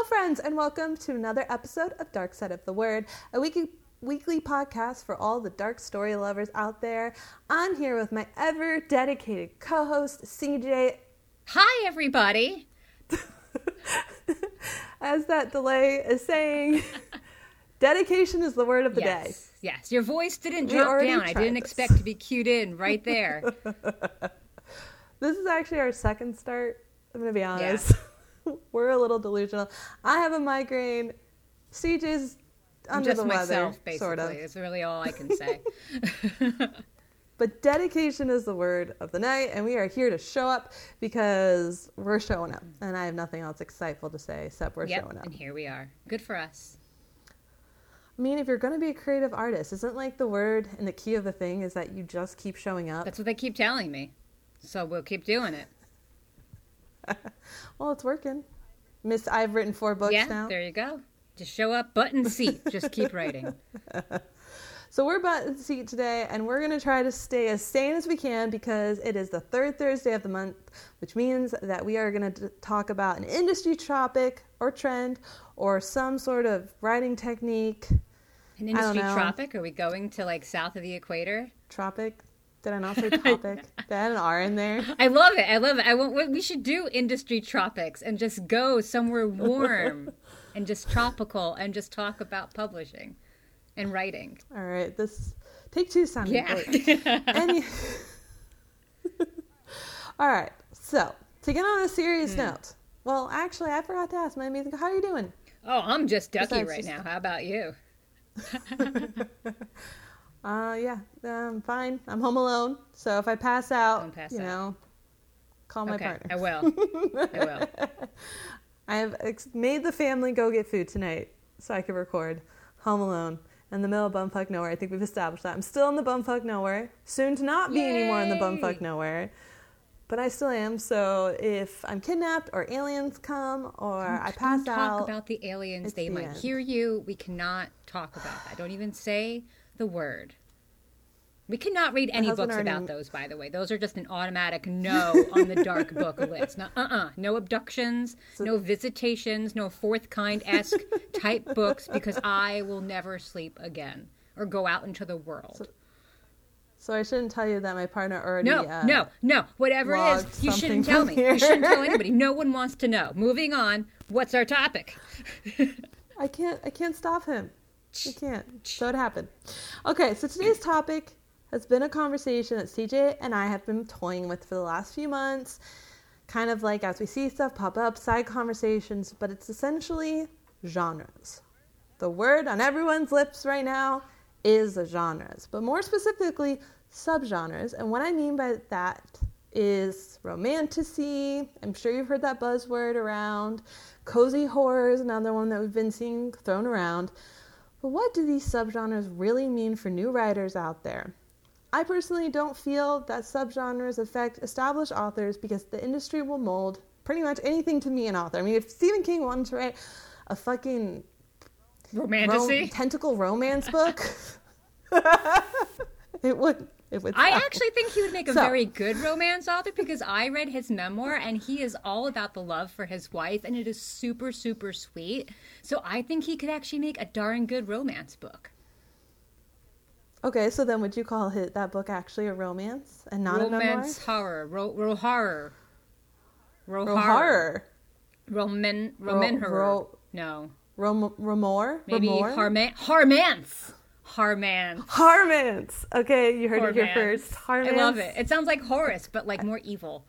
Hello, friends, and welcome to another episode of Dark Side of the Word, a weekly weekly podcast for all the dark story lovers out there. I'm here with my ever dedicated co-host CJ. Hi, everybody. As that delay is saying, dedication is the word of the yes. day. Yes, your voice didn't We drop down. I didn't this. expect to be cued in right there. This is actually our second start. I'm gonna be honest. We're a little delusional. I have a migraine. CJ's I'm under just the weather, myself, basically. sort of. It's really all I can say. But dedication is the word of the night, and we are here to show up because we're showing up. And I have nothing else exciteful to say except we're yep, showing up. and here we are. Good for us. I mean, if you're going to be a creative artist, isn't like the word and the key of the thing is that you just keep showing up? That's what they keep telling me. So we'll keep doing it. well, it's working. Miss, I've written four books yeah, now. there you go. Just show up, button seat. Just keep writing. So we're button to seat today, and we're going to try to stay as sane as we can because it is the third Thursday of the month, which means that we are going to talk about an industry topic or trend or some sort of writing technique. An industry tropic? Are we going to like south of the equator? Tropic? Did I not say topic? Did I add an R in there? I love it. I love it. I want. we- We should do industry tropics and just go somewhere warm and just tropical and just talk about publishing and writing. All right, this take two sounded Yeah. great. Any... All right, so to get on a serious Hmm. note, well, actually, I forgot to ask my amazing. How are you doing? oh, I'm just ducky Besides right just- now. How about you? Uh, yeah, I'm fine. I'm home alone, so if I pass out, Don't pass you out. know, call my okay, partner. I will. I will. I have ex- made the family go get food tonight so I could record Home Alone in the middle of bumfuck nowhere. I think we've established that. I'm still in the bumfuck nowhere, soon to not be anymore in the bumfuck nowhere, but I still am. So if I'm kidnapped or aliens come or I pass Don't out, talk about the aliens. They the might end. hear you. We cannot talk about that. Don't even say the word. We cannot read any books already- about those, by the way. Those are just an automatic no on the dark book list. No, uh-uh. No abductions, no visitations, no fourth kind-esque type books because I will never sleep again or go out into the world. so I shouldn't tell you that my partner already. No, uh, no, no. Whatever it is, you shouldn't tell me. here. You shouldn't tell anybody. No one wants to know. Moving on. What's our topic? I can't I can't stop him. I can't. So it happened. Okay, so today's topic has been a conversation that CJ and I have been toying with for the last few months. Kind of like as we see stuff pop up, side conversations, but it's essentially genres. The word on everyone's lips right now is genres, but more specifically, subgenres. And what I mean by that is romantasy. I'm sure you've heard that buzzword around. Cozy horror is another one that we've been seeing thrown around. But what do these subgenres really mean for new writers out there? I personally don't feel that subgenres affect established authors because the industry will mold pretty much anything to me an author. I mean, if Stephen King wanted to write a fucking rom- Romantasy? tentacle romance book, it would. It would. I actually think he would make a So- very good romance author because I read his memoir and he is all about the love for his wife and it is super, super sweet. So I think he could actually make a darn good romance book. Okay, so then would you call his, that book actually a romance and not romance horror. Ro, ro horror. Ro. Ro- horror. Roman, roman horror. ro- no. Rom- Romor? Maybe Romor? harman, harmance. Harmance. Harmance. Okay, you heard it here first. Harmance. I love it. It sounds like Horace, but like more evil.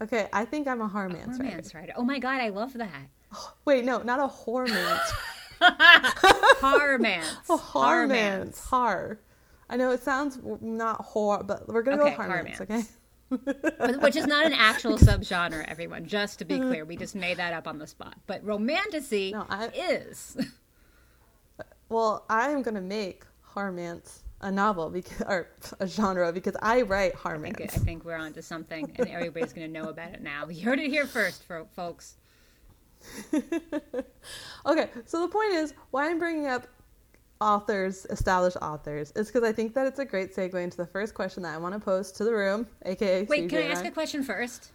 Okay, I think I'm a Harmance writer. Romance writer. Oh my god, I love that. Wait, no, not a Hormance. Harmance. a Harmance. Har. I know it sounds not whore, but we're gonna Okay, go Harmance. Harmance. Okay. Which is not an actual subgenre, everyone. Just to be clear, we just made that up on the spot. But romantasy No, I- is. Well, I am gonna make Harmance a novel because, or a genre because I write I think, Harmance. I think we're onto something, and everybody's going to know about it now. You heard it here first, fo- folks. okay, so the point is why I'm bringing up authors, established authors, is because I think that it's a great segue into the first question that I want to pose to the room, aka Wait, CJ can I ask a question first?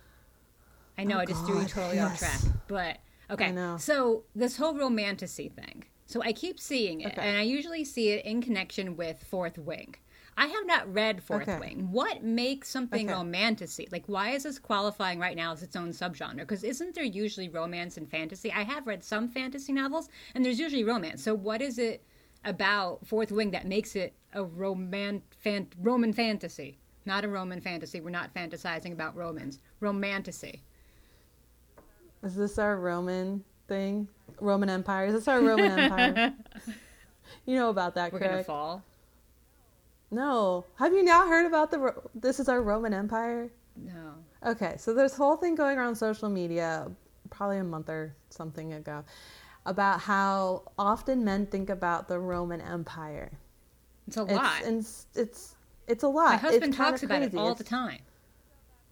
I know Oh, I just threw you totally yes. off track, but Okay. I. So this whole romantasy thing. So I keep seeing it, Okay. and I usually see it in connection with Fourth Wing. I have not read Fourth Okay. Wing. What makes something Okay. romantasy? Like, why is this qualifying right now as its own subgenre? Because isn't there usually romance and fantasy? I have read some fantasy novels, and there's usually romance. So what is it about Fourth Wing that makes it a roman fan, Roman fantasy? Not a Roman fantasy. We're not fantasizing about Romans. Romantasy. Is this our Roman thing? Roman Empire? This is this our Roman Empire? You know about that, We're gonna fall. No. Have you not heard about the? Ro- This is our Roman Empire. No. Okay, so there's whole thing going around social media, probably a month or something ago, about how often men think about the Roman Empire. It's a lot. and it's it's, it's a lot. My husband it's talks about it all It's- the time.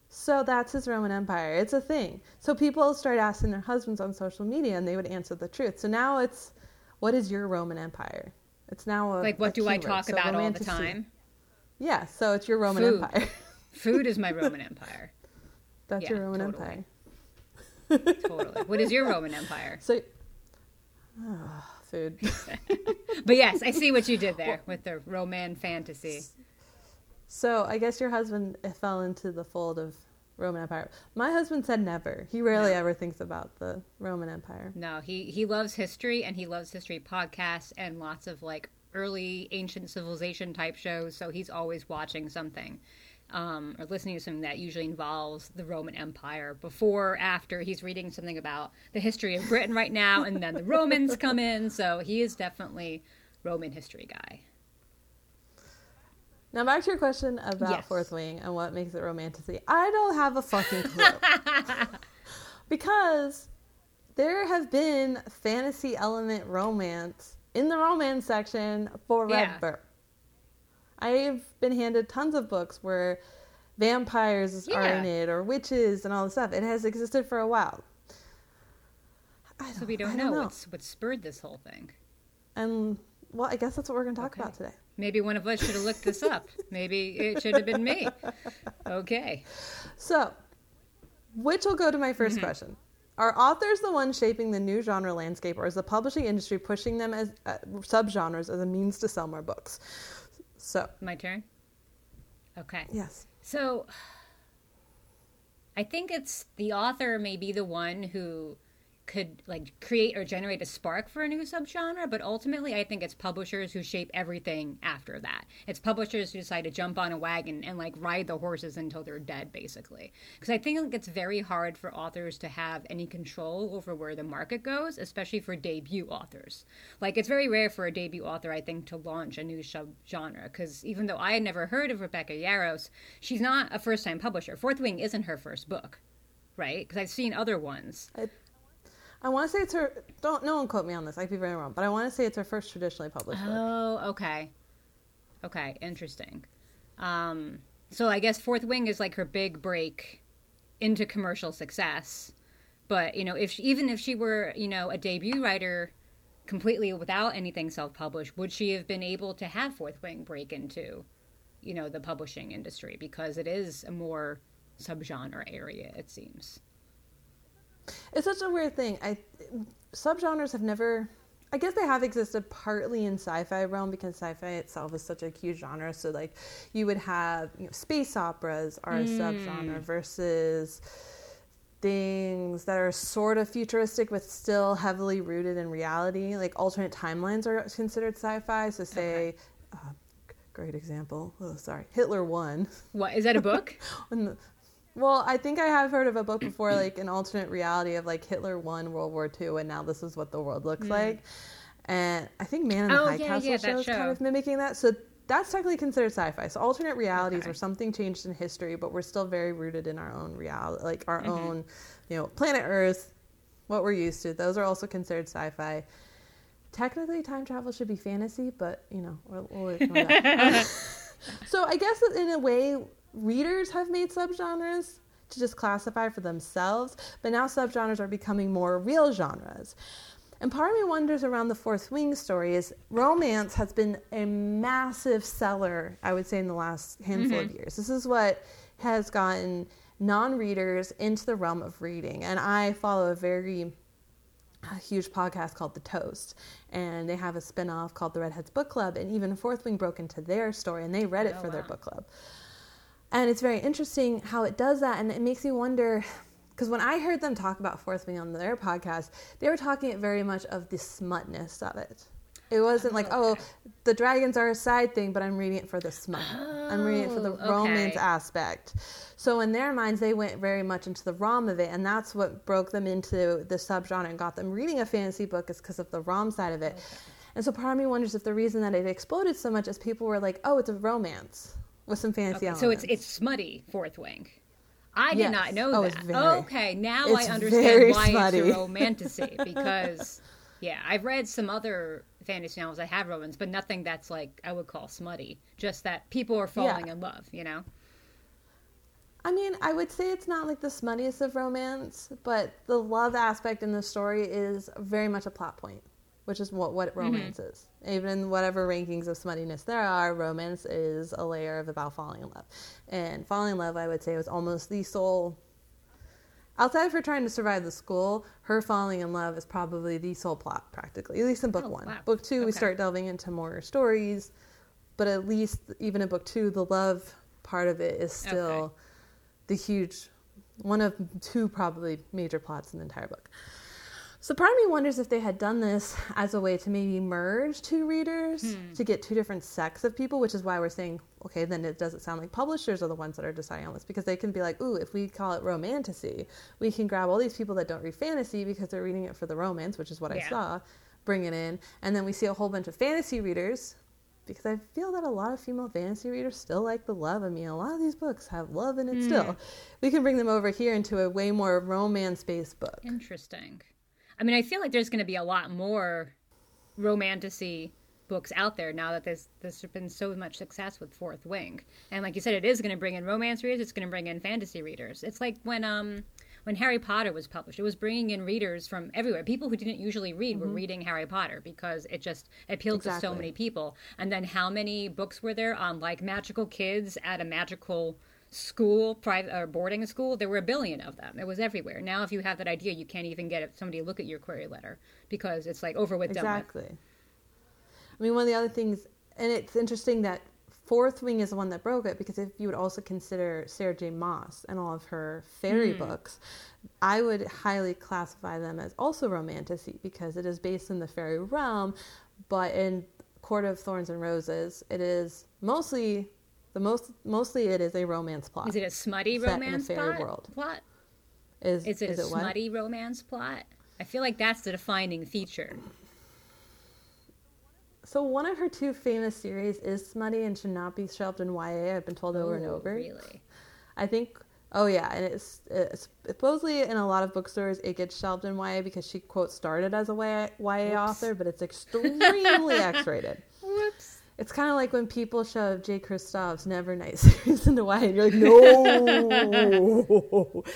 So that's his Roman Empire. It's a thing. So people start asking their husbands on social media, and they would answer the truth. So now it's, what is your Roman Empire? It's now a Like, what do I talk So about all the time? Yeah, so it's your Roman Food. Empire. Food is my Roman Empire. That's Yeah, your Roman totally. Empire. Totally. What is your Roman Empire? So, Ah, food. But yes, I see what you did there with the Roman fantasy. So I guess your husband fell into the fold of Roman Empire. My husband said never. He rarely ever thinks about the Roman Empire. No, he he loves history and he loves history podcasts and lots of like early ancient civilization type shows. So he's always watching something. Um, or listening to something that usually involves the Roman Empire before, after he's reading something about the history of Britain right now, and then the Romans come in. So he is definitely Roman history guy. Now back to your question about Yes. Fourth Wing and what makes it romantasy. I don't have a fucking clue. because there have been fantasy element romance in the romance section forever. I've been handed tons of books where vampires are in it or witches and all this stuff. It has existed for a while. I So we don't, I know, what's what spurred this whole thing. And well, I guess that's what we're going to talk Okay. about today. Maybe one of us should have looked this up. Maybe it should have been me. Okay. So, which will go to my 1st Mm-hmm. question. Are authors the ones shaping the new genre landscape, or is the publishing industry pushing them as uh, subgenres as a means to sell more books? So, My turn? Okay. yes. So I think it's the author may be the one who could like create or generate a spark for a new subgenre, but ultimately I think it's publishers who shape everything after that. It's publishers who decide to jump on a wagon and like ride the horses until they're dead, basically. Because I think like, it's very hard for authors to have any control over where the market goes, especially for debut authors. Like it's very rare for a debut author, I think, to launch a new subgenre. Because even though I had never heard of Rebecca Yarros, she's not a first-time publisher. Fourth Wing isn't her first book, right? Because I've seen other ones. I want to say it's her. Don't no one quote me on this. I could be very wrong, but I want to say it's her first traditionally published book. Oh, okay. Okay, interesting. Um, so I guess Fourth Wing is like her big break into commercial success. But, you know, if she, even if she were, you know, a debut writer completely without anything self-published, would she have been able to have Fourth Wing break into, you know, the publishing industry because it is a more subgenre area, it seems. It's such a weird thing. I subgenres have never. I guess they have existed partly in sci-fi realm because sci-fi itself is such a huge genre. So like, you would have you know space operas are a subgenre versus things that are sort of futuristic but still heavily rooted in reality. Like alternate timelines are considered sci-fi. So say, uh, great example. Oh, sorry, Hitler won. What, is that a book? Well, I think I have heard of a book before, like an alternate reality of like Hitler won World War II, and now this is what the world looks like. And I think Man in the Oh, High yeah, Castle yeah, show is kind of mimicking that. So that's technically considered sci-fi. So alternate realities Okay. where something changed in history, but we're still very rooted in our own reality, like our Mm-hmm. own, you know, planet Earth, what we're used to. Those are also considered sci-fi. Technically, time travel should be fantasy, but you know, we'll, we'll. So I guess in a way, readers have made subgenres to just classify for themselves, but now subgenres are becoming more real genres. And part of me wonders around the Fourth Wing story is romance has been a massive seller, I would say, in the last handful of mm-hmm. years. This is what has gotten non readers into the realm of reading. And I follow a very a huge podcast called The Toast, and they have a spin-off called The Redheads Book Club, and even Fourth Wing broke into their story, and they read it Oh, for their book club. And it's very interesting how it does that, and it makes me wonder. Because when I heard them talk about Fourth Wing on their podcast, they were talking very much of the smutness of it. It wasn't like, oh, okay. the dragons are a side thing, but I'm reading it for the smut. I'm reading it for the Oh, romance aspect. So in their minds, they went very much into the rom of it, and that's what broke them into the subgenre and got them reading a fantasy book is because of the rom side of it. And so part of me wonders if the reason that it exploded so much is people were like, oh, it's a romance with some fantasy Okay, so it's it's smutty Fourth Wing. I did Yes. not know Oh, that. very- okay, now I understand why smutty. it's a romantasy because yeah, I've read some other fantasy novels that have romance, but nothing that's like I would call smutty. Just that people are falling Yeah. in love, you know. I mean, I would say it's not like the smuttiest of romance, but the love aspect in the story is very much a plot point, which is what what mm-hmm. romance is. Even in whatever rankings of smuttiness there are, romance is a layer of about falling in love. And falling in love, I would say, was almost the sole. Outside of her trying to survive the school, her falling in love is probably the sole plot, practically. At least in book Oh, one. wow. Book two, we start delving into more stories, but at least even in book two, the love part of it is still Okay. the huge one of two probably major plots in the entire book. So part of me wonders if they had done this as a way to maybe merge two readers hmm. to get two different sects of people, which is why we're saying, okay, then it doesn't sound like publishers are the ones that are deciding on this because they can be like, ooh, if we call it romantasy, we can grab all these people that don't read fantasy because they're reading it for the romance, which is what I saw, bring it in, and then we see a whole bunch of fantasy readers because I feel that a lot of female fantasy readers still like the love. I mean, a lot of these books have love in it hmm. still. We can bring them over here into a way more romance based book. Interesting. I mean, I feel like there's going to be a lot more romantasy books out there now that there's there's been so much success with Fourth Wing. And like you said, it is going to bring in romance readers. It's going to bring in fantasy readers. It's like when um when Harry Potter was published, it was bringing in readers from everywhere. People who didn't usually read were reading Harry Potter because it just appealed to so many people. And then how many books were there on like magical kids at a magical school, private or boarding school? There were a billion of them. It was everywhere. Now, if you have that idea, you can't even get somebody to look at your query letter because it's like over with. Exactly. I mean, one of the other things, and it's interesting that Fourth Wing is the one that broke it because if you would also consider Sarah J. Maas and all of her fairy hmm. books, I would highly classify them as also romantasy because it is based in the fairy realm, but in Court of Thorns and Roses, it is mostly the most mostly it is a romance plot. Is it a smutty Set in a fairy plot? world. Plot? Is Is it is a it what? smutty romance plot? I feel like that's the defining feature. So one of her two famous series is smutty and should not be shelved in YA. I've been told over and oh, over. Really? I think. Oh yeah, and it's, it's supposedly in a lot of bookstores it gets shelved in YA because she quote started as a YA, YA author, but it's extremely X-rated. Whoops. It's kind of like when people shove Jay Kristoff's Nevernight series into YA, and you're like, no,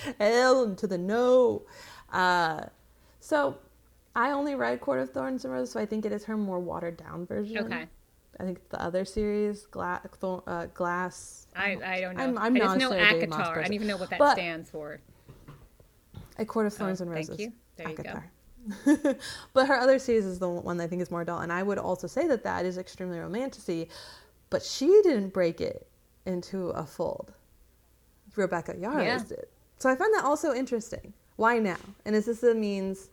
hell to the no. Uh, so I only read Court of Thorns and Roses, so I think it is her more watered down version. Okay. I think the other series, Gla- Thor- uh, Glass. I, I don't know. I'm- I'm I not just know a Sarah J. Maas ACOTAR. I don't even know what that But- stands for. A Court of Thorns Oh, and Roses. thank you. There you go. But her other series is the one that I think is more adult, and I would also say that that is extremely romanticy, But she didn't break it into a fold. Rebecca Yarros Yeah. did. So I find that also interesting. Why now? And is this a means?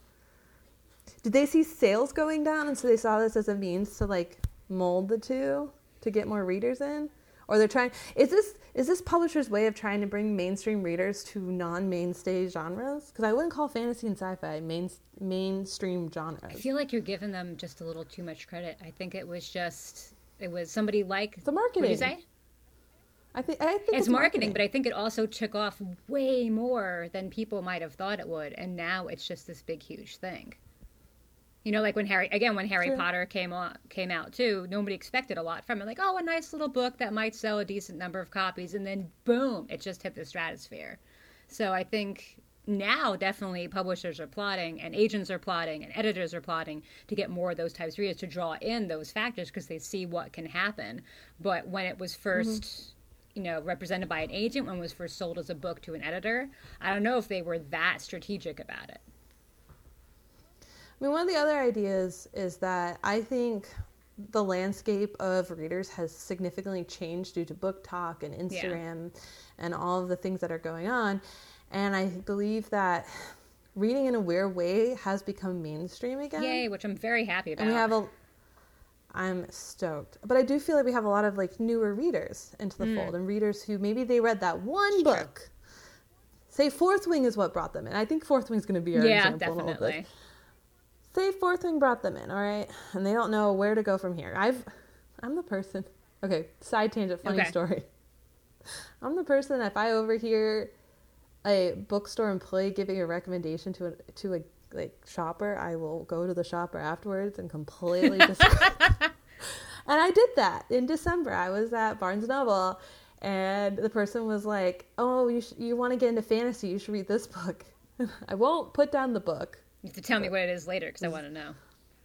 Did they see sales going down, and so they saw this as a means to like mold the two to get more readers in? Or they're trying? Is this is this publisher's way of trying to bring mainstream readers to non-mainstay genres? Because I wouldn't call fantasy and sci-fi main mainstream genres I feel like you're giving them just a little too much credit. I think it was just it was somebody like The What did you say? I think I think It's marketing, but I think it also took off way more than people might have thought it would, and now it's just this big, huge thing. You know, like when Harry again when Harry. Potter came on came out too, nobody expected a lot from it. Like, oh, a nice little book that might sell a decent number of copies, and then boom, it just hit the stratosphere. So I think now definitely publishers are plotting, and agents are plotting, and editors are plotting to get more of those types of readers to draw in those factors because they see what can happen. But when it was mm-hmm. 1st you know, represented by an agent, when it was first sold as a book to an editor, I don't know if they were that strategic about it. I mean, one of the other ideas is that I think the landscape of readers has significantly changed due to BookTok and Instagram yeah. and all of the things that are going on. And I believe that reading in a weird way has become mainstream again. Yay, which I'm very happy about. And we have a I'm stoked. But I do feel like we have a lot of like newer readers into the mm. fold and readers who maybe they read that one book. Say Fourth Wing is what brought them in. I think Fourth Wing is going to be our yeah, example. Yeah, definitely. Say Fourth Wing brought them in, all right? And they don't know where to go from here. I've I'm the person. Okay, side tangent, funny okay. story. I'm the person if I overhear a bookstore employee giving a recommendation to a to a like shopper, I will go to the shopper afterwards and completely and I did that in December. I was at Barnes Noble, and the person was like, "Oh, you sh- you want to get into fantasy? You should read this book." I won't put down the book. You have to tell me what it is later because I want to know.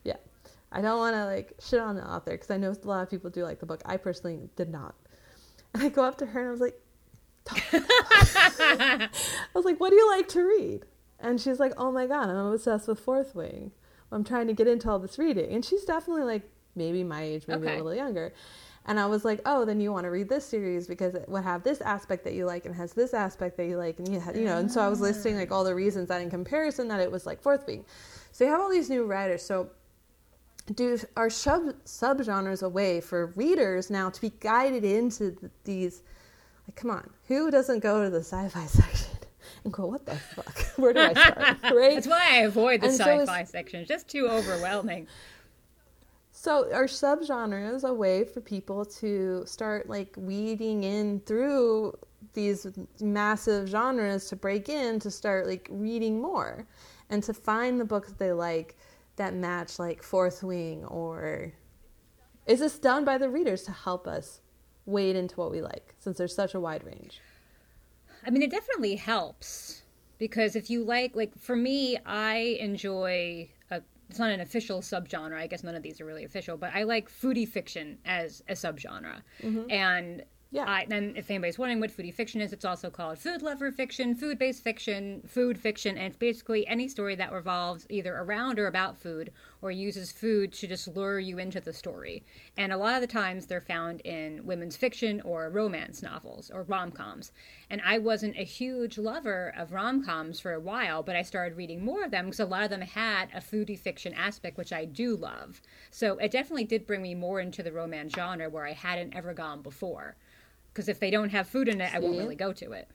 Yeah, I don't want to like shit on the author because I know a lot of people do like the book. I personally did not. And I go up to her and I was like, I was like, "What do you like to read?" And she's like, "Oh my god, I'm obsessed with Fourth Wing. I'm trying to get into all this reading." And she's definitely like maybe my age, maybe okay. a little younger. And I was like, "Oh, then you want to read this series because it would have this aspect that you like and has this aspect that you like, and you, you know." And so I was listing like all the reasons that, in comparison, that it was like Fourth Wing. So you have all these new writers. So do are sub subgenres a way for readers now to be guided into these? Like, come on, who doesn't go to the sci-fi section? and go, what the fuck? Where do I start? Right? That's why I avoid the and sci-fi so section. It's just too overwhelming. So are subgenres a way for people to start like weeding in through these massive genres to break in to start like reading more and to find the books they like that match like Fourth Wing or is this done by the readers to help us wade into what we like since there's such a wide range? I mean, it definitely helps because if you like, like for me, I enjoy. It's not an official subgenre. I guess none of these are really official, but I like foodie fiction as a subgenre, mm-hmm. and yeah. I, then, if anybody's wondering what foodie fiction is, it's also called food lover fiction, food based fiction, food fiction, and it's basically any story that revolves either around or about food or uses food to just lure you into the story. And a lot of the times they're found in women's fiction or romance novels or rom coms. And I wasn't a huge lover of rom coms for a while, but I started reading more of them because a lot of them had a foodie fiction aspect, which I do love. So it definitely did bring me more into the romance genre where I hadn't ever gone before because if they don't have food in it? I won't really go to it.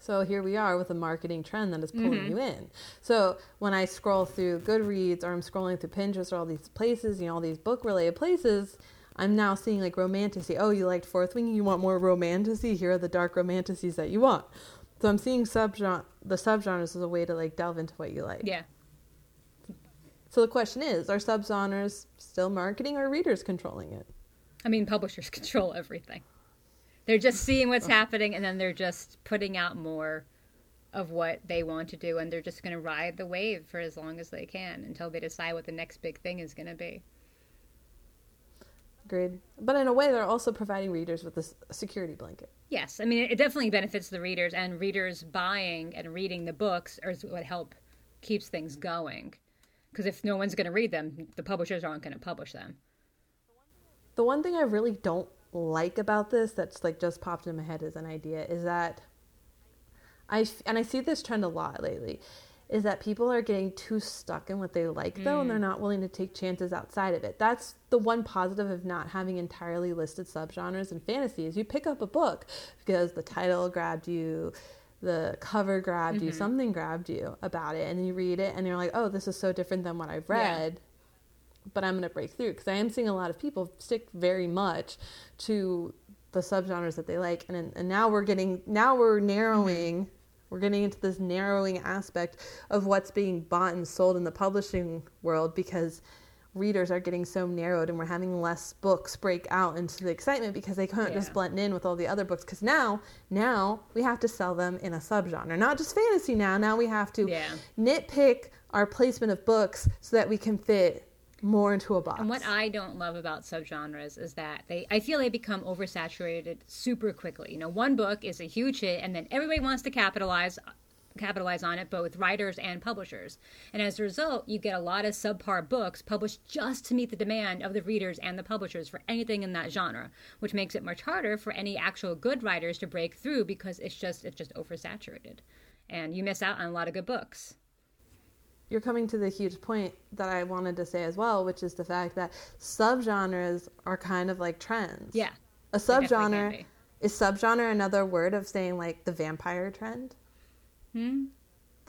So here we are with a marketing trend that is pulling mm-hmm. you in. So when I scroll through Goodreads or I'm scrolling through Pinterest or all these places, you know, all these book related places, I'm now seeing like romantasy. Oh, you liked Fourth Wing? You want more romantasy? Here are the dark romantasies that you want. So I'm seeing subgenre the subgenres as a way to like delve into what you like. Yeah. So the question is, are subgenres still marketing or readers controlling it? I mean, publishers control everything. They're just seeing what's happening and then they're just putting out more of what they want to do and they're just going to ride the wave for as long as they can until they decide what the next big thing is going to be. Agreed. But in a way, they're also providing readers with a security blanket. Yes. I mean, it definitely benefits the readers, and readers buying and reading the books is what help keeps things going. Because if no one's going to read them, the publishers aren't going to publish them. The one thing I really don't like about this that's like just popped in my head as an idea is that I and I see this trend a lot lately is that people are getting too stuck in what they like mm. though and they're mm. not willing to take chances outside of it. That's the one positive of not having entirely listed subgenres in fantasy is you pick up a book because the title grabbed you, the cover grabbed mm-hmm. you, something grabbed you about it and you read it and you're like, "Oh, this is so different than what I've read." Yeah but I'm going to break through because I am seeing a lot of people stick very much to the subgenres that they like, and and now we're getting now we're narrowing. Mm-hmm. We're getting into this narrowing aspect of what's being bought and sold in the publishing world because readers are getting so narrowed and we're having less books break out into the excitement because they can't yeah. just blend in with all the other books because now now we have to sell them in a subgenre not just fantasy now now we have to yeah. nitpick our placement of books so that we can fit more into a box. And what I don't love about subgenres is that they I feel they become oversaturated super quickly. You know, one book is a huge hit and then everybody wants to capitalize capitalize on it, both writers and publishers. And as a result, you get a lot of subpar books published just to meet the demand of the readers and the publishers for anything in that genre, which makes it much harder for any actual good writers to break through because it's just it's just oversaturated. And you miss out on a lot of good books you're coming to the huge point that I wanted to say as well, which is the fact that subgenres are kind of like trends. Yeah. A subgenre is subgenre another word of saying like the vampire trend? Hmm.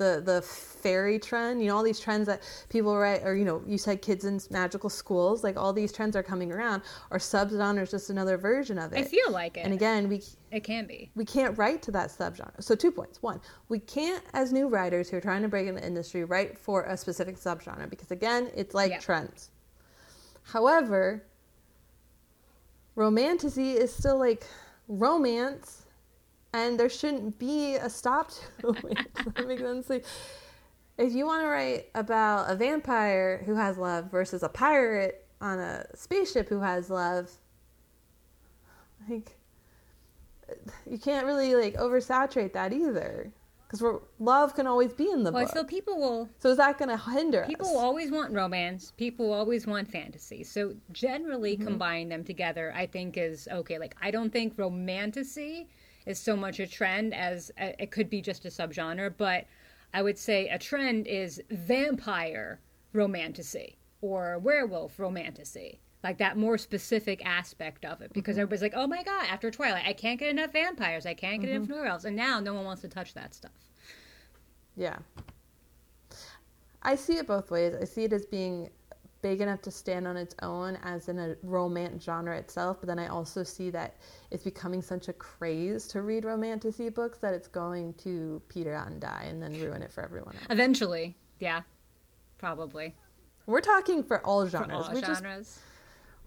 The the fairy trend, you know, all these trends that people write, or you know, you said kids in magical schools, like all these trends are coming around. Or subgenre is just another version of it. I feel like it. And again, we it can be. We can't write to that subgenre. So two points. One, we can't, as new writers who are trying to break in the industry, write for a specific subgenre because again, it's like trends. However, romantasy is still like romance, and there shouldn't be a stop to that makes sense. Like, if you want to write about a vampire who has love versus a pirate on a spaceship who has love, like you can't really like oversaturate that either because love can always be in the well, book. So people will. So is that going to hinder people us? always want romance. People always want fantasy. So generally, mm-hmm. combine them together, I think is okay. Like I don't think romantasy is so much a trend as a, it could be just a subgenre, but I would say a trend is vampire romantasy or werewolf romantasy like that more specific aspect of it because mm-hmm. everybody's like, oh my god, after Twilight, I can't get enough vampires, I can't get mm-hmm. enough werewolves, and now no one wants to touch that stuff. Yeah, I see it both ways. I see it as being big enough to stand on its own as in a romance genre itself, but then I also see that it's becoming such a craze to read romantasy books that it's going to peter out and die and then ruin it for everyone else. Eventually, yeah, probably. We're talking for all genres. For all we genres. Just,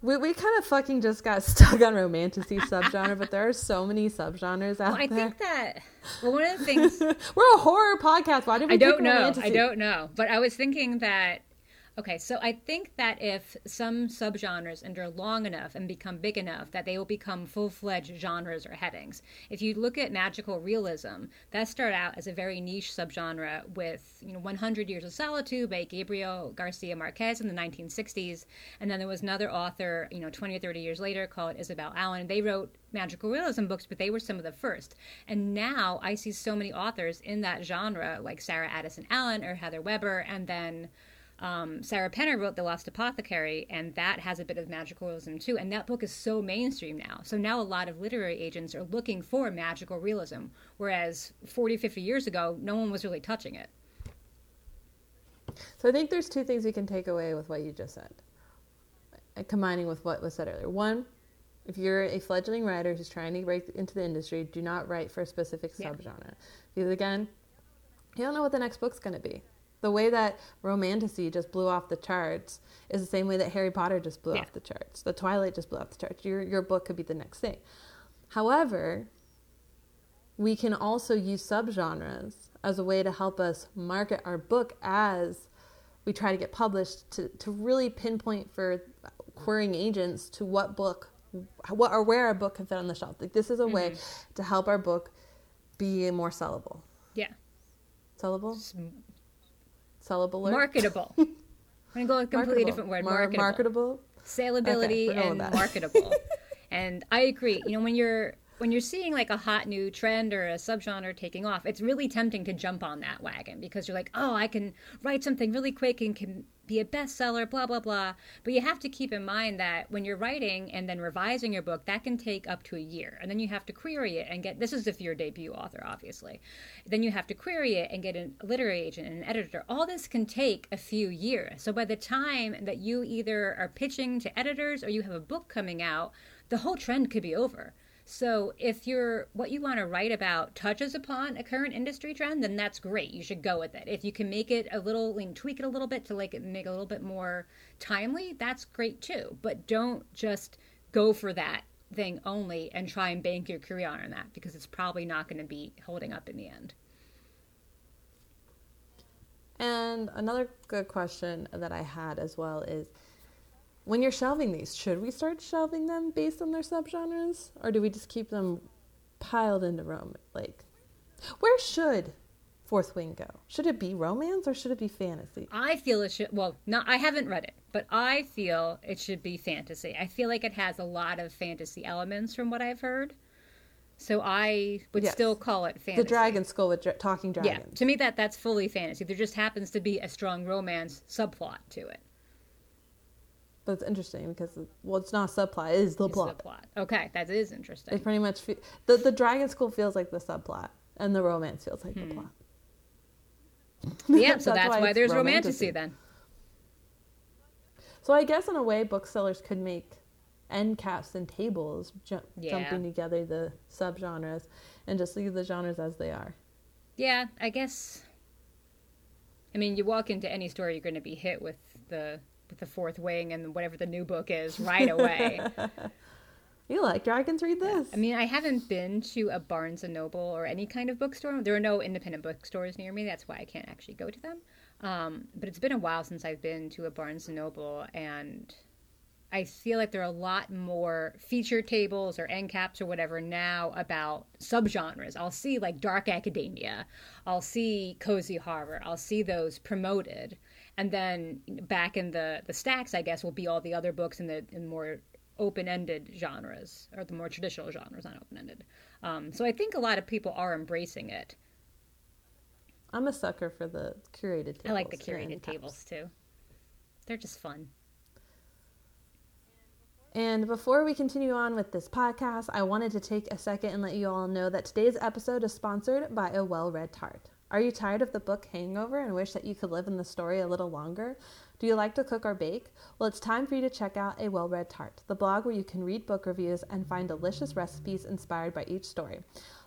we, we kind of fucking just got stuck on romantasy subgenre, but there are so many subgenres out there. well, I there. think that well, one of the things we're a horror podcast. Why did we? I don't know. Romantasy? I don't know. But I was thinking that Okay, so I think that if some subgenres endure long enough and become big enough that they will become full fledged genres or headings. If you look at magical realism, that started out as a very niche subgenre with, you know, 100 Years of Solitude by Gabriel Garcia Marquez in the 1960s. And then there was another author, you know, 20 or 30 years later called Isabel Allen. They wrote magical realism books, but they were some of the first. And now I see so many authors in that genre, like Sarah Addison Allen or Heather Weber, and then um, Sarah Penner wrote The Lost Apothecary, and that has a bit of magical realism too. And that book is so mainstream now. So now a lot of literary agents are looking for magical realism, whereas 40, 50 years ago, no one was really touching it. So I think there's two things we can take away with what you just said, combining with what was said earlier. One, if you're a fledgling writer who's trying to break into the industry, do not write for a specific yeah. subgenre. Because again, you don't know what the next book's going to be. The way that romantasy just blew off the charts is the same way that Harry Potter just blew yeah. off the charts. The Twilight just blew off the charts. Your your book could be the next thing. However, we can also use subgenres as a way to help us market our book as we try to get published to, to really pinpoint for querying agents to what book what or where our book can fit on the shelf. Like this is a mm-hmm. way to help our book be more sellable. Yeah. Sellable? Sellable. Marketable. I'm going to go with a completely different word. Mar- marketable. Marketable. Saleability okay, and marketable. and I agree. You know, when you're when you're seeing like a hot new trend or a subgenre taking off, it's really tempting to jump on that wagon because you're like, oh, I can write something really quick and can be a bestseller, blah, blah, blah. But you have to keep in mind that when you're writing and then revising your book, that can take up to a year. And then you have to query it and get this is if you're a debut author, obviously. Then you have to query it and get a literary agent and an editor. All this can take a few years. So by the time that you either are pitching to editors or you have a book coming out, the whole trend could be over. So if you're what you want to write about touches upon a current industry trend, then that's great. You should go with it. If you can make it a little, and tweak it a little bit to like make it a little bit more timely, that's great too. But don't just go for that thing only and try and bank your career on that because it's probably not going to be holding up in the end. And another good question that I had as well is when you're shelving these, should we start shelving them based on their subgenres, or do we just keep them piled into Rome? Like, where should Fourth Wing go? Should it be romance or should it be fantasy? I feel it should. Well, not. I haven't read it, but I feel it should be fantasy. I feel like it has a lot of fantasy elements from what I've heard. So I would Yes. still call it fantasy. The dragon skull with dra- talking Yeah, to me that that's fully fantasy. There just happens to be a strong romance subplot to it. But it's interesting because well, it's not a subplot; it is the It's plot. the plot. Okay, that is interesting. It pretty much fe- the the dragon school feels like the subplot, and the romance feels like the hmm. plot. yeah, so that's, why, it's there's romantasy then. So I guess in a way, booksellers could make end caps and tables ju- Yeah. jumping together the subgenres and just leave the genres as they are. Yeah, I guess. I mean, you walk into any store, you're going to be hit with the the fourth wing and whatever the new book is right away. You like dragons? Read this. I mean, I haven't been to a Barnes and Noble or any kind of bookstore. There are no independent bookstores near me. That's why I can't actually go to them. Um, but it's been a while since I've been to a Barnes and Noble, and I feel like there are a lot more feature tables or end caps or whatever now about subgenres. I'll see like dark academia, I'll see cozy horror, I'll see those promoted, and then back in the the stacks, I guess, will be all the other books in the in more open-ended genres or the more traditional genres, not open-ended. Um, so I think a lot of people are embracing it. I'm a sucker for the curated tables. I like the curated tables too. They're just fun. And before we continue on with this podcast, I wanted to take a second and let you all know that today's episode is sponsored by a well read tart. Are you tired of the book Hangover and wish that you could live in the story a little longer? Do you like to cook or bake? Well, it's time for you to check out A Well Read Tart, the blog where you can read book reviews and find delicious recipes inspired by each story.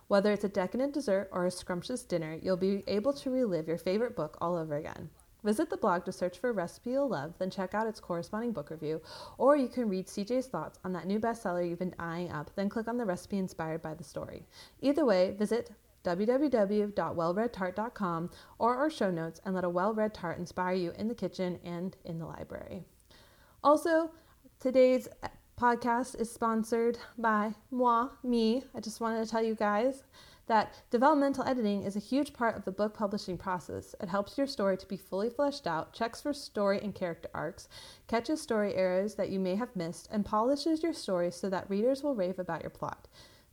Whether it's a decadent dessert or a scrumptious dinner, you'll be able to relive your favorite book all over again. Visit the blog to search for a recipe you'll love, then check out its corresponding book review, or you can read CJ's thoughts on that new bestseller you've been eyeing up, then click on the recipe inspired by the story. Either way, visit www.wellreadtart.com or our show notes and let a well-read tart inspire you in the kitchen and in the library. Also, today's podcast is sponsored by moi, me. I just wanted to tell you guys that developmental editing is a huge part of the book publishing process. It helps your story to be fully fleshed out, checks for story and character arcs, catches story errors that you may have missed, and polishes your story so that readers will rave about your plot.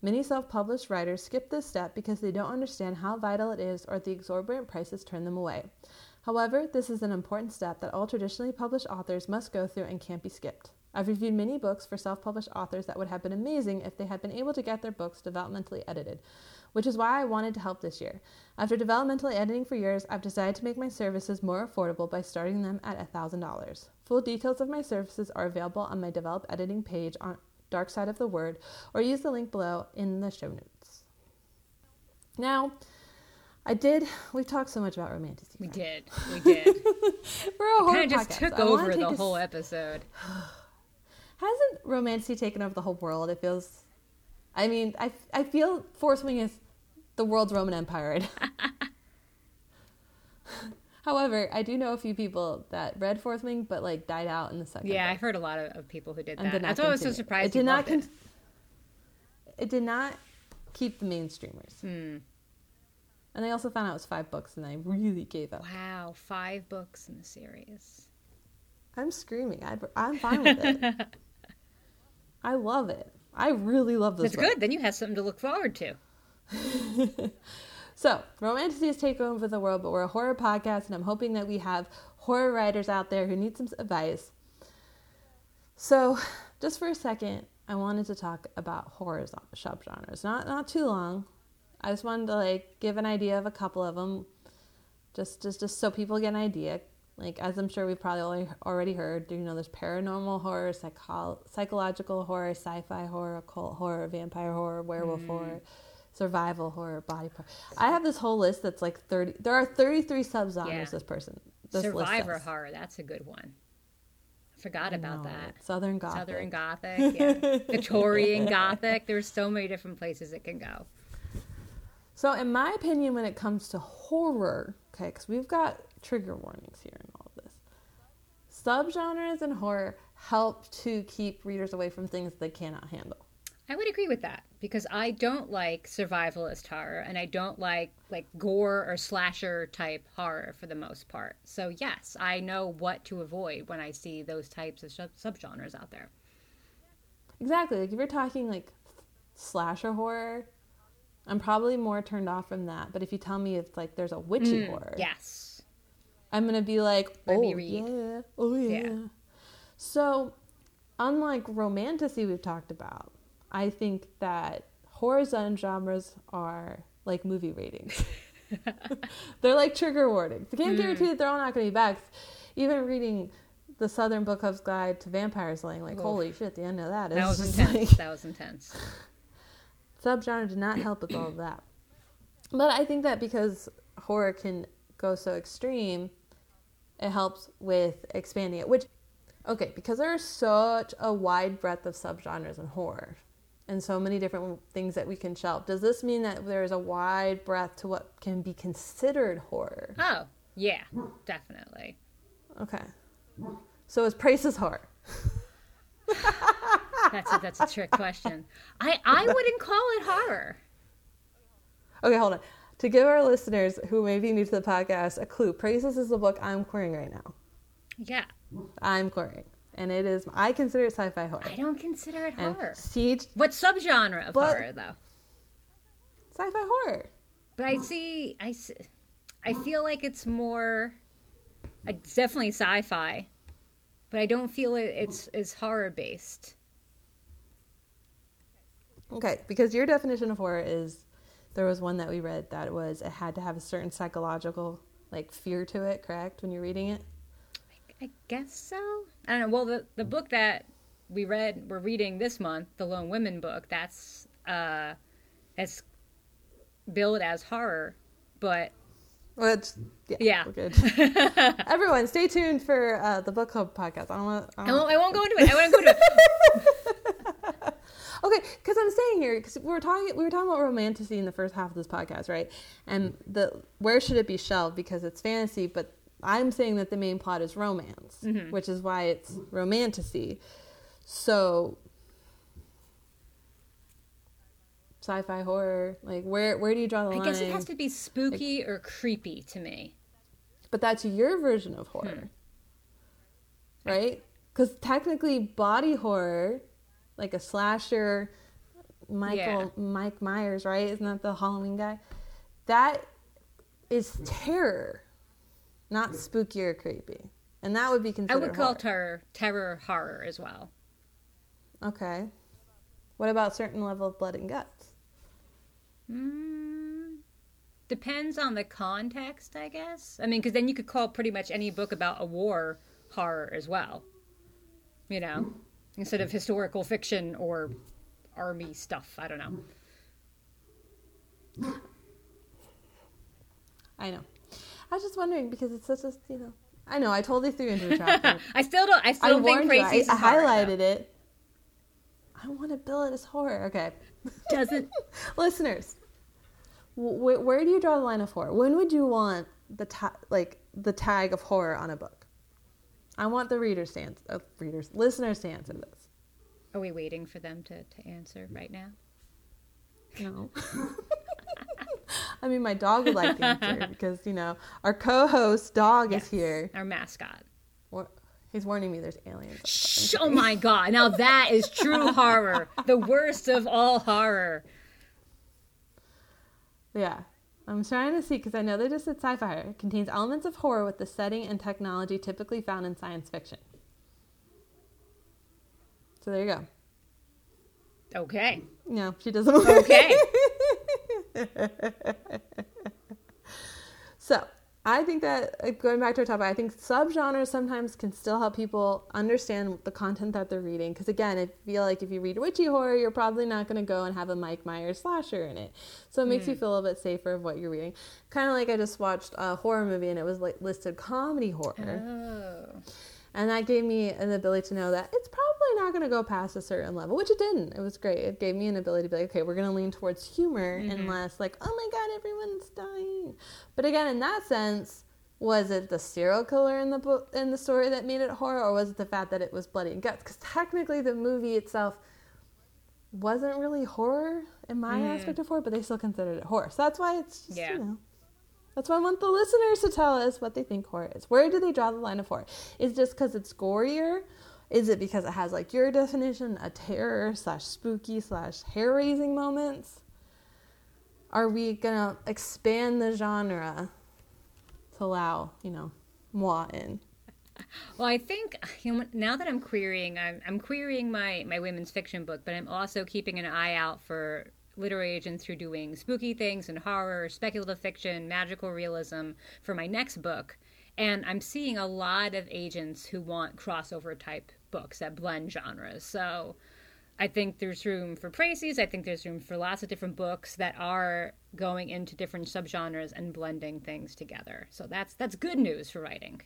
Many self published writers skip this step because they don't understand how vital it is or the exorbitant prices turn them away. However, this is an important step that all traditionally published authors must go through and can't be skipped. I've reviewed many books for self published authors that would have been amazing if they had been able to get their books developmentally edited, which is why I wanted to help this year. After developmentally editing for years, I've decided to make my services more affordable by starting them at $1,000. Full details of my services are available on my Develop Editing page on Dark Side of the Word, or use the link below in the show notes. Now, I did. We've talked so much about romanticy. We did. We did. We're a horror kind of just took over the a whole episode. Hasn't romanticy taken over the whole world? It feels. I mean, I I feel Fourth Wing is the world's Roman Empire. However, I do know a few people that read Fourth Wing, but like died out in the second. Yeah, book. I've heard a lot of, of people who did and that. did That's why I was so surprised. It did not. Con- it. it did not keep the mainstreamers. Hmm. And I also found out it was five books, and I really gave up. Wow, five books in the series. I'm screaming. I, I'm fine with it. I love it. I really love this. It's good. Then you have something to look forward to. So, romanticy has taken over the world, but we're a horror podcast, and I'm hoping that we have horror writers out there who need some advice. So, just for a second, I wanted to talk about horror subgenres. Not not too long. I just wanted to like give an idea of a couple of them, just just just so people get an idea. Like as I'm sure we've probably already- heard, you know, there's paranormal horror, psycho- psychological horror, sci-fi horror, occult horror, vampire horror, werewolf mm. horror, survival horror, body part. I have this whole list that's like 30. There are 33 subgenres. Yeah. This person, this Survivor horror. That's a good one. I forgot I about know, that. Southern Gothic. Southern Gothic, yeah. Victorian Gothic. There's so many different places it can go. So, in my opinion, when it comes to horror, okay, because we've got trigger warnings here and all of this, subgenres in horror help to keep readers away from things they cannot handle. I would agree with that because I don't like survivalist horror and I don't like like gore or slasher type horror for the most part. So yes, I know what to avoid when I see those types of sub- subgenres out there. Exactly. Like if you're talking like slasher horror, I'm probably more turned off from that. But if you tell me it's like there's a witchy mm, horror, Yes. I'm gonna be like, oh me read." yeah, oh yeah. Yeah. So, unlike romantasy we've talked about, I think that horror zone genres are like movie ratings. they're like trigger warnings. Hmm. can't guarantee that they're all not going to be bad. Even reading the Southern Book Club's Guide to Vampire Slaying, like Oof. holy shit, the end of that is That was intense. like that was intense. subgenre did not help with all of that. But I think that because horror can go so extreme, it helps with expanding it. Which, okay, because there is such a wide breadth of subgenres in horror and so many different things that we can shelve, does this mean that there is a wide breadth to what can be considered horror? Oh, yeah, definitely. Okay. So is Price's horror? That's a, that's a trick question. I, I wouldn't call it horror. Okay, hold on. To give our listeners who may be new to the podcast a clue, Prices is the book I'm querying right now. Yeah. I'm querying. And it is, I consider it sci fi horror. I don't consider it And horror. Siege, What subgenre of But- horror, though? sci fi horror. But I see, I see, I feel like it's more, it's definitely sci-fi, but I don't feel it, it's it's horror based. Okay, because your definition of horror is there was one that we read that was it had to have a certain psychological like fear to it, correct? When you're reading it? I guess so. I don't know. Well, the the book that we read, we're reading this month, the Lone Women book. That's uh, it's billed as horror, but Which, yeah, Yeah. we're good. Everyone, stay tuned for uh, the book club podcast. I don't want. I I won't, I won't go into it. I won't go into it. Okay, because I'm saying here because we were talking we were talking about romantasy in the first half of this podcast, right? And the where should it be shelved because it's fantasy, but I'm saying that the main plot is romance, mm-hmm. which is why it's romantasy. So sci-fi horror, like where where do you draw the I line? I guess it has to be spooky or creepy to me. But that's your version of horror, hmm. right? Because technically, body horror, like a slasher, Michael Mike Myers, right? Isn't that the Halloween guy? That is terror, not spooky or creepy, and that would be considered. I would call horror. terror terror horror as well. okay. What about certain level of blood and guts? Mm, depends on the context, I guess. I mean, because then you could call pretty much any book about a war horror as well. You know, instead of historical fiction or army stuff. I don't know. I know. I was just wondering because it's such a you know. I know I totally threw into a trap. I still don't. I I still think you. I, I is horror, though. highlighted it. I want to bill it as horror. Okay. Doesn't Listeners, wh- where do you draw the line of horror? When would you want the ta- like the tag of horror on a book? I want the readers to answer, uh, readers, listeners to answer this. are we waiting for them to, to answer right now? No. I mean, my dog would like to answer because you know our co-host dog Yes, is here. Our mascot. He's warning me there's aliens. Shh, oh my god! Now that is true horror. The worst of all horror. Yeah. I'm trying to see because I know they just said sci-fi horror contains elements of horror with the setting and technology typically found in science fiction. So there you go. Okay. No, she doesn't. Okay. So I think that uh, going back to our topic, I think subgenres sometimes can still help people understand the content that they're reading. Because again, I feel like if you read witchy horror, you're probably not going to go and have a Mike Myers slasher in it. So it makes you feel a little bit safer of what you're reading. Kind of like I just watched a horror movie and it was like listed comedy horror. Oh. And that gave me an ability to know that it's probably not going to go past a certain level, which it didn't. It was great. It gave me an ability to be like, okay, we're going to lean towards humor and less like, oh my God, everyone's dying. But again, in that sense, was it the serial killer in the book in the story that made it horror, or was it the fact that it was bloody and guts? Because technically, the movie itself wasn't really horror in my Mm. aspect of horror, but they still considered it horror. So that's why it's just, Yeah. you know. That's why I want the listeners to tell us what they think horror is. Where do they draw the line of horror? Is it just because it's gorier? Is it because it has like your definition, a terror slash spooky slash hair raising moments? Are we gonna expand the genre to allow, you know, moi in? Well, I think now that I'm querying, I'm, I'm querying my, my women's fiction book, but I'm also keeping an eye out for literary agents who are doing spooky things and horror, speculative fiction, magical realism for my next book. And I'm seeing a lot of agents who want crossover type books that blend genres. So I think there's room for Pracies. I think there's room for lots of different books that are going into different subgenres and blending things together. So that's that's good news for writing.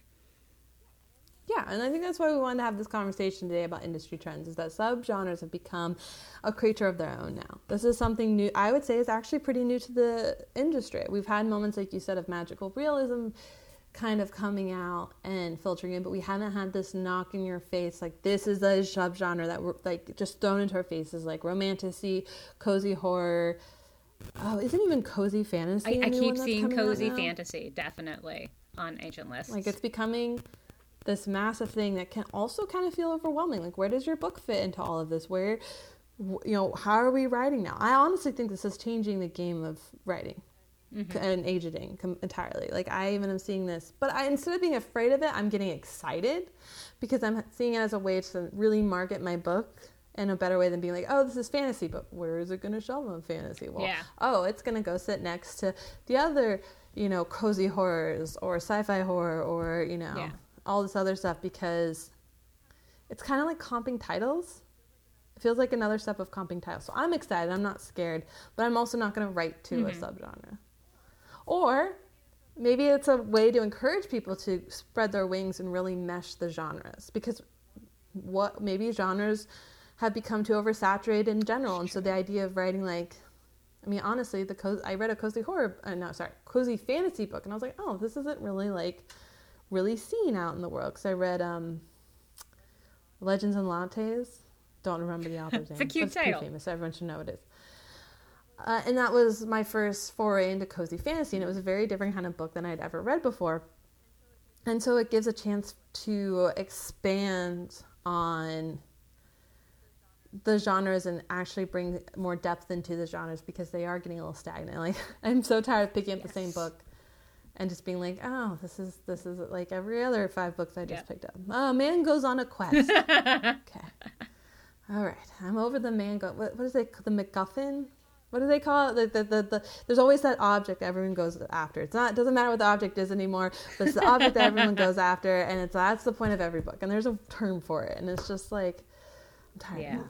Yeah, and I think that's why we wanted to have this conversation today about industry trends is that subgenres have become a creature of their own now. This is something new, I would say is actually pretty new to the industry. We've had moments, like you said, of magical realism kind of coming out and filtering in, but we haven't had this knock in your face, like this is a subgenre that we're like just thrown into our faces, like romantasy, cozy horror. Oh, isn't even cozy fantasy? I, new keep seeing cozy fantasy definitely on agent lists. Like it's becoming this massive thing that can also kind of feel overwhelming. Like where does your book fit into all of this? Where, you know, how are we writing now? I honestly think this is changing the game of writing mm-hmm. and agenting com- entirely. Like I even am seeing this, but I instead of being afraid of it, I'm getting excited because I'm seeing it as a way to really market my book in a better way than being like, oh, this is fantasy, but where is it going to show on fantasy? Well, Yeah. oh, it's going to go sit next to the other, you know, cozy horrors or sci-fi horror or you know Yeah. All this other stuff because it's kind of like comping titles. It feels like another step of comping titles. So I'm excited. I'm not scared, but I'm also not going to write to a subgenre. Or maybe it's a way to encourage people to spread their wings and really mesh the genres because what maybe genres have become too oversaturated in general, and so the idea of writing like, I mean, honestly, the co- I read a cozy horror, uh, no, sorry, cozy fantasy book, and I was like, oh, this isn't really like really seen out in the world because I read um, Legends and Lattes. Don't remember the author's name. It's a cute title. famous. Everyone should know what it is. Uh, and that was my first foray into cozy fantasy, and it was a very different kind of book than I'd ever read before. And so it gives a chance to expand on the genres and actually bring more depth into the genres because they are getting a little stagnant. Like I'm so tired of picking up the same book and just being like, oh, this is this is like every other five books I just Yeah. picked up. Oh, man goes on a quest. okay, all right, I'm over the man go. What, what is it? The MacGuffin. What do they call it? The, the, the, the, there's always that object everyone goes after. It's not. It doesn't matter what the object is anymore. But it's the object that everyone goes after, and it's that's the point of every book. And there's a term for it, and it's just like, I'm tired.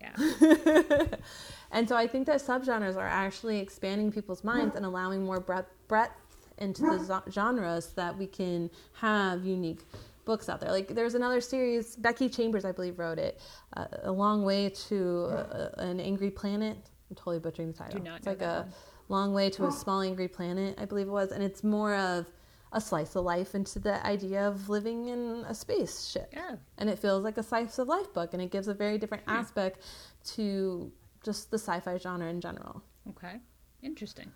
yeah, yeah, and so I think that subgenres are actually expanding people's minds and allowing more breadth, breadth into the zo- genres that we can have unique books out there. Like there's another series, Becky Chambers, I believe, wrote it, uh, A Long Way to uh, an Angry Planet. I'm totally butchering the title. Do not it's know like that a one. long way to a small angry planet, I believe it was, and it's more of a slice of life into the idea of living in a spaceship oh, and it feels like a slice of life book and it gives a very different aspect to just the sci-fi genre in general okay, interesting.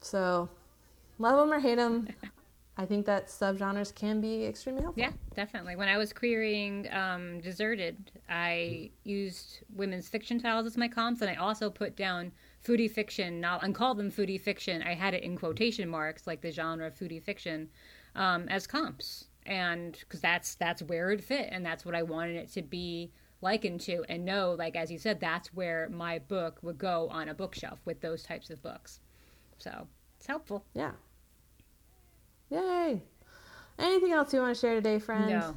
so love them or hate them i think that subgenres can be extremely helpful Yeah, definitely. When I was querying um, Deserted, I used women's fiction titles as my comps, and I also put down foodie fiction no- and called them foodie fiction. I had it in quotation marks, like the genre of foodie fiction, um, as comps, and because that's that's where it fit, and that's what I wanted it to be likened to, and know, like as you said, that's where my book would go on a bookshelf with those types of books. So it's helpful. yeah yay anything else you want to share today friends No,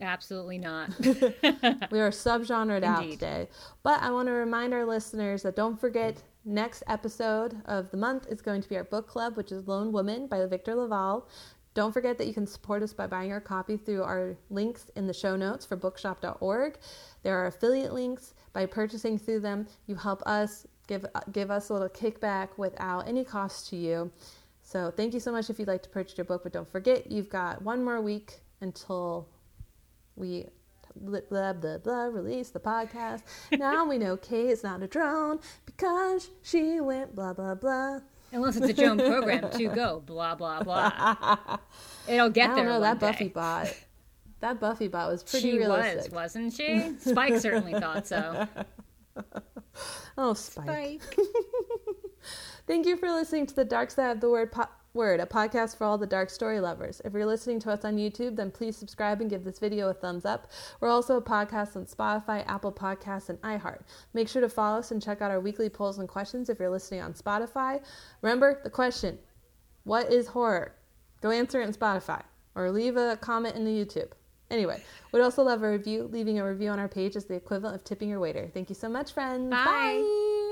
absolutely not. we are subgenred out today. But I want to remind our listeners that don't forget next episode of the month is going to be our book club, which is Lone Woman by Victor LaValle. Don't forget that you can support us by buying our copy through our links in the show notes for bookshop.org. There are affiliate links. By purchasing through them, you help us give give us a little kickback without any cost to you. So thank you so much if you'd like to purchase your book, but don't forget you've got one more week until we blah blah blah, blah release the podcast. now we know Kait is not a drone because she went blah blah blah. Unless it's a drone program to go blah blah blah. It'll get I there. don't know one that Buffy bot. That Buffy bot was pretty She realistic. was, wasn't she? Spike certainly thought so. Oh, Spike. Spike. Thank you for listening to the Dark Side of the Word, po- Word, a podcast for all the dark story lovers. If you're listening to us on YouTube, then please subscribe and give this video a thumbs up. We're also a podcast on Spotify, Apple Podcasts, and iHeart. Make sure to follow us and check out our weekly polls and questions if you're listening on Spotify. Remember the question What is horror? Go answer it in Spotify or leave a comment in the YouTube. Anyway, we'd also love a review. Leaving a review on our page is the equivalent of tipping your waiter. Thank you so much, friends. Bye. Bye.